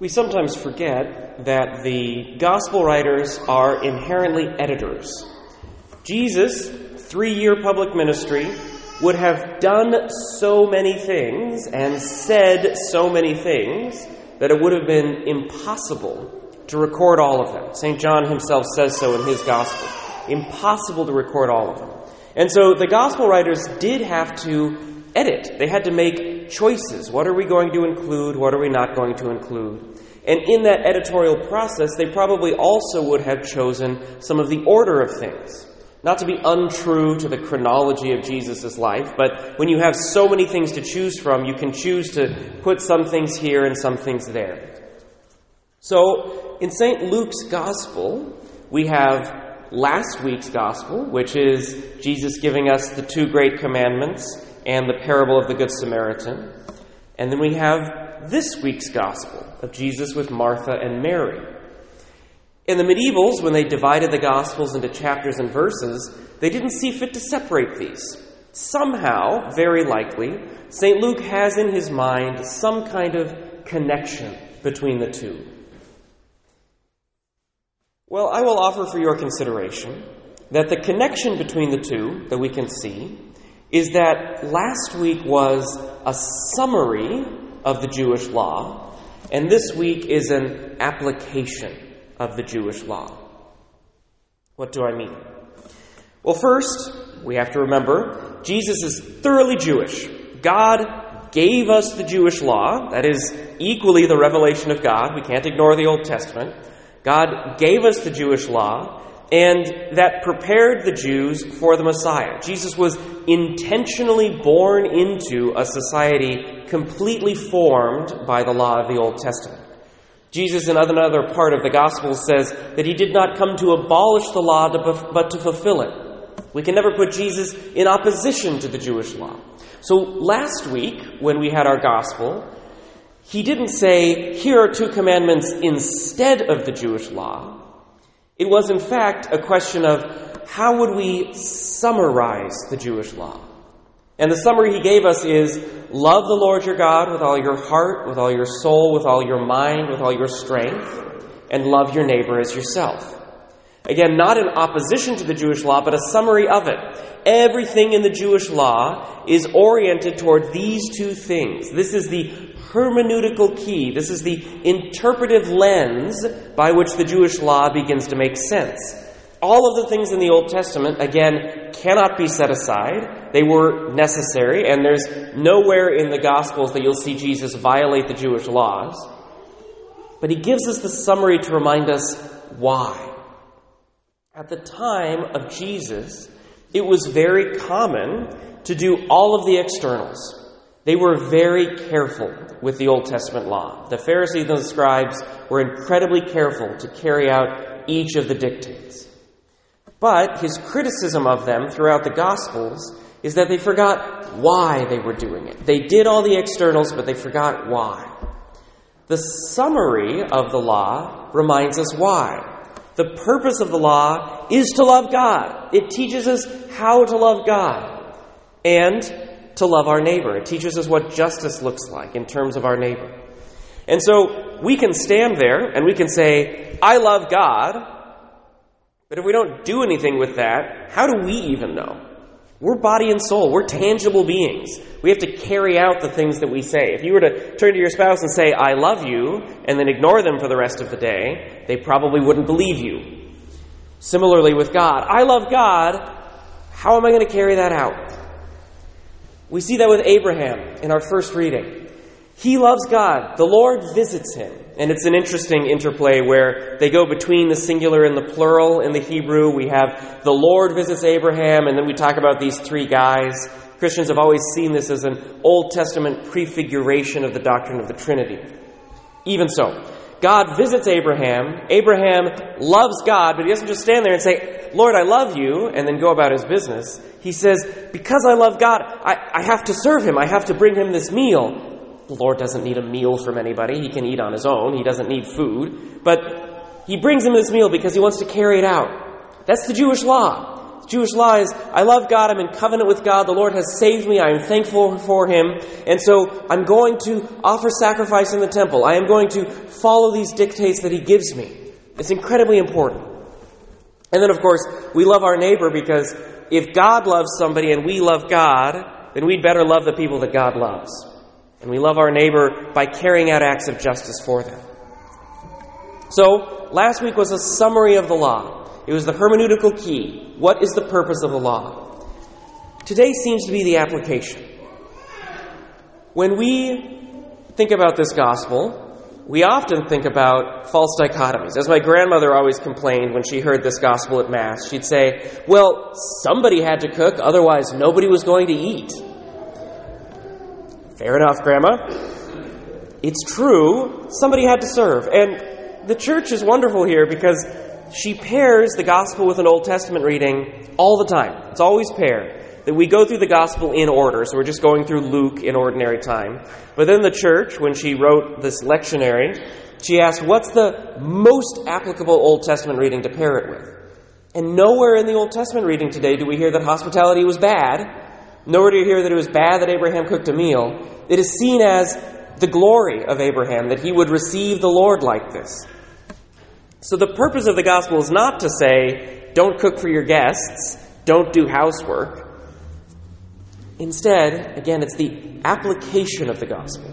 We sometimes forget that the gospel writers are inherently editors. Jesus, three year public ministry, would have done so many things and said so many things that it would have been impossible to record all of them. St. John himself says so in his gospel. Impossible to record all of them. And so the gospel writers did have to edit. They had to make choices. What are we going to include? What are we not going to include? And in that editorial process, they probably also would have chosen some of the order of things. Not to be untrue to the chronology of Jesus' life, but when you have so many things to choose from, you can choose to put some things here and some things there. So, in St. Luke's Gospel, we have last week's Gospel, which is Jesus giving us the two great commandments and the parable of the Good Samaritan. And then we have this week's Gospel of Jesus with Martha and Mary. In the medievals, when they divided the Gospels into chapters and verses, they didn't see fit to separate these. Somehow, very likely, St. Luke has in his mind some kind of connection between the two. Well, I will offer for your consideration that the connection between the two that we can see is that last week was a summary of the Jewish law, and this week is an application of the Jewish law. What do I mean? Well, first, we have to remember Jesus is thoroughly Jewish. God gave us the Jewish law, that is equally the revelation of God. We can't ignore the Old Testament. God gave us the Jewish law, and that prepared the Jews for the Messiah. Jesus was intentionally born into a society completely formed by the law of the Old Testament. Jesus, in another part of the Gospel, says that he did not come to abolish the law, but to fulfill it. We can never put Jesus in opposition to the Jewish law. So last week, when we had our Gospel, he didn't say, here are two commandments instead of the Jewish law. It was, in fact, a question of how would we summarize the Jewish law? And the summary he gave us is love the Lord your God with all your heart, with all your soul, with all your mind, with all your strength, and love your neighbor as yourself. Again, not in opposition to the Jewish law, but a summary of it. Everything in the Jewish law is oriented toward these two things. This is the hermeneutical key. This is the interpretive lens by which the Jewish law begins to make sense. All of the things in the Old Testament, again, cannot be set aside. They were necessary, and there's nowhere in the Gospels that you'll see Jesus violate the Jewish laws. But he gives us the summary to remind us why. At the time of Jesus, it was very common to do all of the externals. They were very careful with the Old Testament law. The Pharisees and the scribes were incredibly careful to carry out each of the dictates. But his criticism of them throughout the Gospels is that they forgot why they were doing it. They did all the externals, but they forgot why. The summary of the law reminds us why. The purpose of the law is to love God. It teaches us how to love God and to love our neighbor. It teaches us what justice looks like in terms of our neighbor. And so we can stand there and we can say, I love God, but if we don't do anything with that, how do we even know? We're body and soul. We're tangible beings. We have to carry out the things that we say. If you were to turn to your spouse and say, I love you, and then ignore them for the rest of the day, they probably wouldn't believe you. Similarly with God, I love God. How am I going to carry that out? We see that with Abraham in our first reading. He loves God. The Lord visits him. And it's an interesting interplay where they go between the singular and the plural in the Hebrew. We have the Lord visits Abraham, and then we talk about these three guys. Christians have always seen this as an Old Testament prefiguration of the doctrine of the Trinity. Even so, God visits Abraham. Abraham loves God, but he doesn't just stand there and say, Lord, I love you, and then go about his business. He says, Because I love God, I, I have to serve him. I have to bring him this meal. The Lord doesn't need a meal from anybody. He can eat on his own. He doesn't need food. But he brings him this meal because he wants to carry it out. That's the Jewish law. The Jewish law is I love God, I'm in covenant with God, the Lord has saved me, I am thankful for Him, and so I'm going to offer sacrifice in the temple. I am going to follow these dictates that He gives me. It's incredibly important. And then, of course, we love our neighbor because if God loves somebody and we love God, then we'd better love the people that God loves. And we love our neighbor by carrying out acts of justice for them. So, last week was a summary of the law. It was the hermeneutical key. What is the purpose of the law? Today seems to be the application. When we think about this gospel, we often think about false dichotomies. As my grandmother always complained when she heard this gospel at Mass, she'd say, Well, somebody had to cook, otherwise, nobody was going to eat. Fair enough, Grandma. It's true, somebody had to serve. And the church is wonderful here because she pairs the gospel with an Old Testament reading all the time. It's always paired. That we go through the gospel in order, so we're just going through Luke in ordinary time. But then the church, when she wrote this lectionary, she asked, What's the most applicable Old Testament reading to pair it with? And nowhere in the Old Testament reading today do we hear that hospitality was bad. Nowhere do you hear that it was bad that Abraham cooked a meal. It is seen as the glory of Abraham that he would receive the Lord like this. So the purpose of the gospel is not to say, don't cook for your guests, don't do housework. Instead, again, it's the application of the gospel.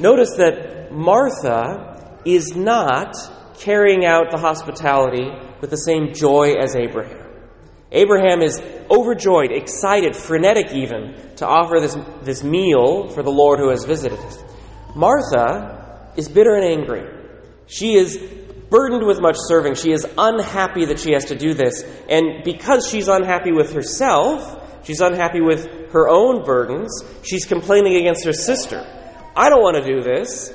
Notice that Martha is not carrying out the hospitality with the same joy as Abraham. Abraham is overjoyed, excited, frenetic even, to offer this, this meal for the Lord who has visited us. Martha is bitter and angry. She is burdened with much serving. She is unhappy that she has to do this. And because she's unhappy with herself, she's unhappy with her own burdens, she's complaining against her sister. I don't want to do this.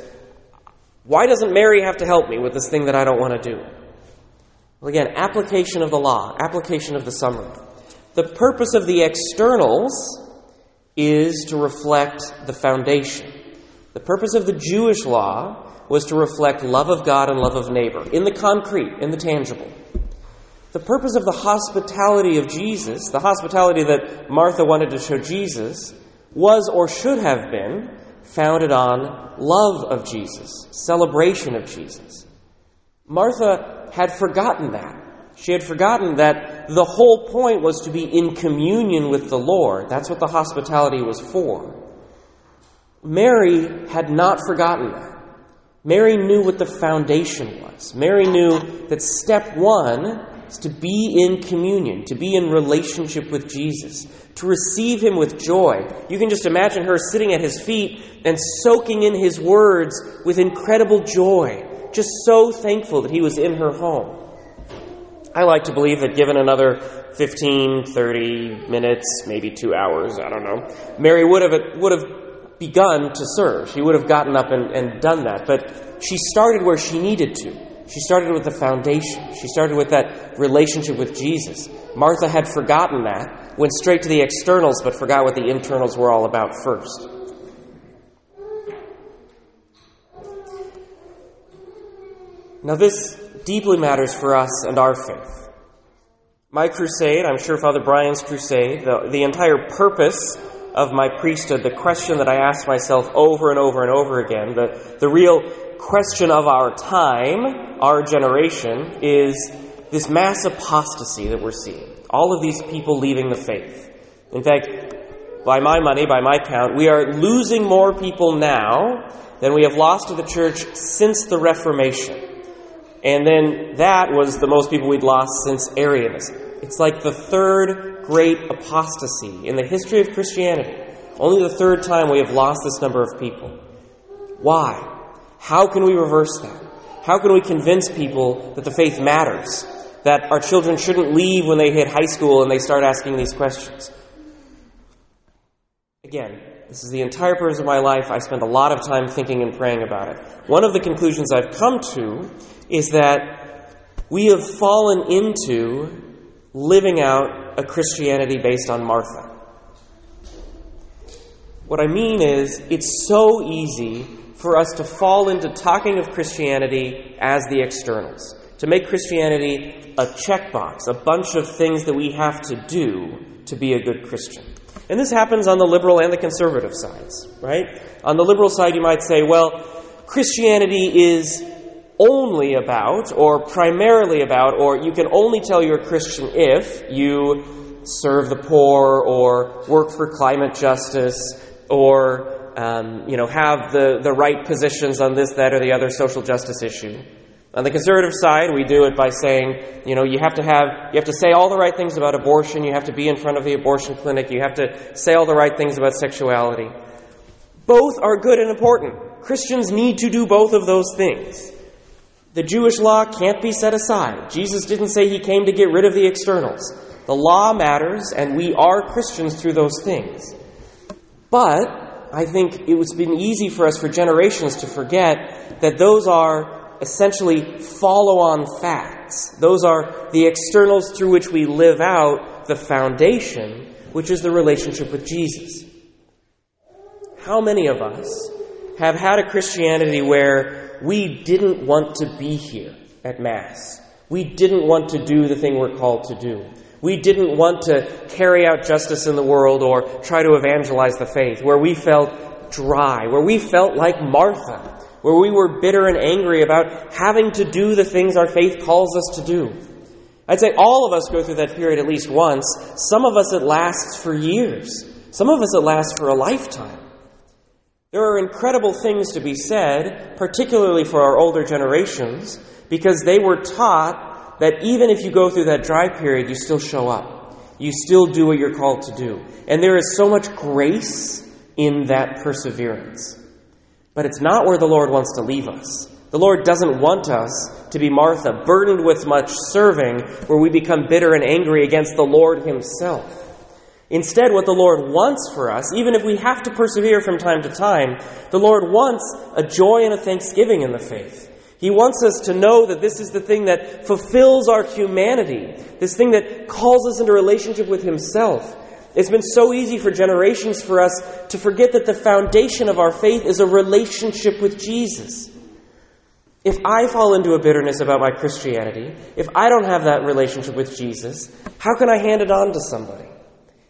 Why doesn't Mary have to help me with this thing that I don't want to do? Well, again, application of the law, application of the summary. The purpose of the externals is to reflect the foundation. The purpose of the Jewish law was to reflect love of God and love of neighbor in the concrete, in the tangible. The purpose of the hospitality of Jesus, the hospitality that Martha wanted to show Jesus, was or should have been founded on love of Jesus, celebration of Jesus. Martha had forgotten that. She had forgotten that the whole point was to be in communion with the Lord. That's what the hospitality was for. Mary had not forgotten that. Mary knew what the foundation was. Mary knew that step one is to be in communion, to be in relationship with Jesus, to receive him with joy. You can just imagine her sitting at his feet and soaking in his words with incredible joy just so thankful that he was in her home. I like to believe that given another 15, 30 minutes, maybe two hours, I don't know, Mary would have, would have begun to serve. She would have gotten up and, and done that. But she started where she needed to. She started with the foundation. She started with that relationship with Jesus. Martha had forgotten that, went straight to the externals, but forgot what the internals were all about first. Now, this deeply matters for us and our faith. My crusade, I'm sure Father Brian's crusade, the, the entire purpose of my priesthood, the question that I ask myself over and over and over again, the, the real question of our time, our generation, is this mass apostasy that we're seeing. All of these people leaving the faith. In fact, by my money, by my count, we are losing more people now than we have lost to the church since the Reformation. And then that was the most people we'd lost since Arianism. It's like the third great apostasy in the history of Christianity. Only the third time we have lost this number of people. Why? How can we reverse that? How can we convince people that the faith matters? That our children shouldn't leave when they hit high school and they start asking these questions? Again, this is the entire purpose of my life. I spend a lot of time thinking and praying about it. One of the conclusions I've come to is that we have fallen into living out a Christianity based on Martha. What I mean is, it's so easy for us to fall into talking of Christianity as the externals. to make Christianity a checkbox, a bunch of things that we have to do to be a good Christian. And this happens on the liberal and the conservative sides, right? On the liberal side, you might say, well, Christianity is only about, or primarily about, or you can only tell you're a Christian if you serve the poor, or work for climate justice, or um, you know have the, the right positions on this, that, or the other social justice issue. On the conservative side, we do it by saying, you know, you have to have you have to say all the right things about abortion, you have to be in front of the abortion clinic, you have to say all the right things about sexuality. Both are good and important. Christians need to do both of those things. The Jewish law can't be set aside. Jesus didn't say he came to get rid of the externals. The law matters, and we are Christians through those things. But I think it has been easy for us for generations to forget that those are essentially follow on facts. Those are the externals through which we live out the foundation, which is the relationship with Jesus. How many of us have had a Christianity where we didn't want to be here at Mass. We didn't want to do the thing we're called to do. We didn't want to carry out justice in the world or try to evangelize the faith, where we felt dry, where we felt like Martha, where we were bitter and angry about having to do the things our faith calls us to do. I'd say all of us go through that period at least once. Some of us it lasts for years. Some of us it lasts for a lifetime. There are incredible things to be said, particularly for our older generations, because they were taught that even if you go through that dry period, you still show up. You still do what you're called to do. And there is so much grace in that perseverance. But it's not where the Lord wants to leave us. The Lord doesn't want us to be Martha, burdened with much serving, where we become bitter and angry against the Lord Himself. Instead, what the Lord wants for us, even if we have to persevere from time to time, the Lord wants a joy and a thanksgiving in the faith. He wants us to know that this is the thing that fulfills our humanity, this thing that calls us into relationship with Himself. It's been so easy for generations for us to forget that the foundation of our faith is a relationship with Jesus. If I fall into a bitterness about my Christianity, if I don't have that relationship with Jesus, how can I hand it on to somebody?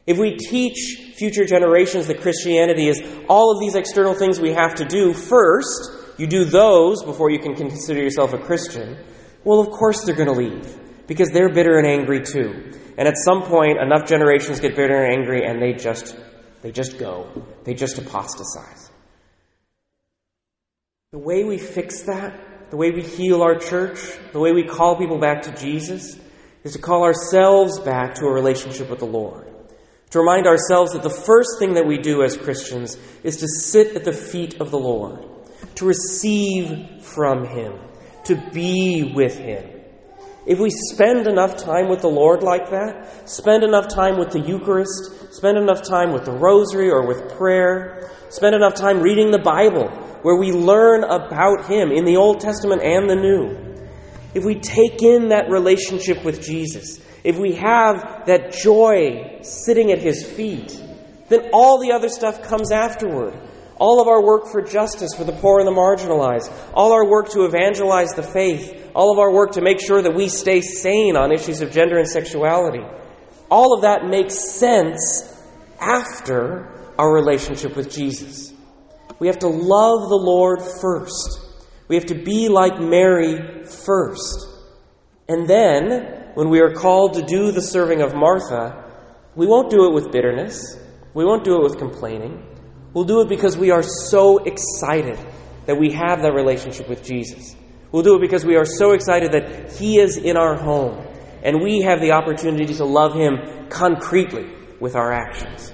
If we teach future generations that Christianity is all of these external things we have to do, first, you do those before you can consider yourself a Christian, well, of course they're going to leave because they're bitter and angry too. And at some point, enough generations get bitter and angry and they just, they just go. They just apostatize. The way we fix that, the way we heal our church, the way we call people back to Jesus, is to call ourselves back to a relationship with the Lord. To remind ourselves that the first thing that we do as Christians is to sit at the feet of the Lord, to receive from Him, to be with Him. If we spend enough time with the Lord like that, spend enough time with the Eucharist, spend enough time with the Rosary or with prayer, spend enough time reading the Bible, where we learn about Him in the Old Testament and the New, if we take in that relationship with Jesus, if we have that joy sitting at his feet, then all the other stuff comes afterward. All of our work for justice for the poor and the marginalized, all our work to evangelize the faith, all of our work to make sure that we stay sane on issues of gender and sexuality, all of that makes sense after our relationship with Jesus. We have to love the Lord first. We have to be like Mary first. And then when we are called to do the serving of Martha, we won't do it with bitterness. We won't do it with complaining. We'll do it because we are so excited that we have that relationship with Jesus. We'll do it because we are so excited that He is in our home and we have the opportunity to love Him concretely with our actions.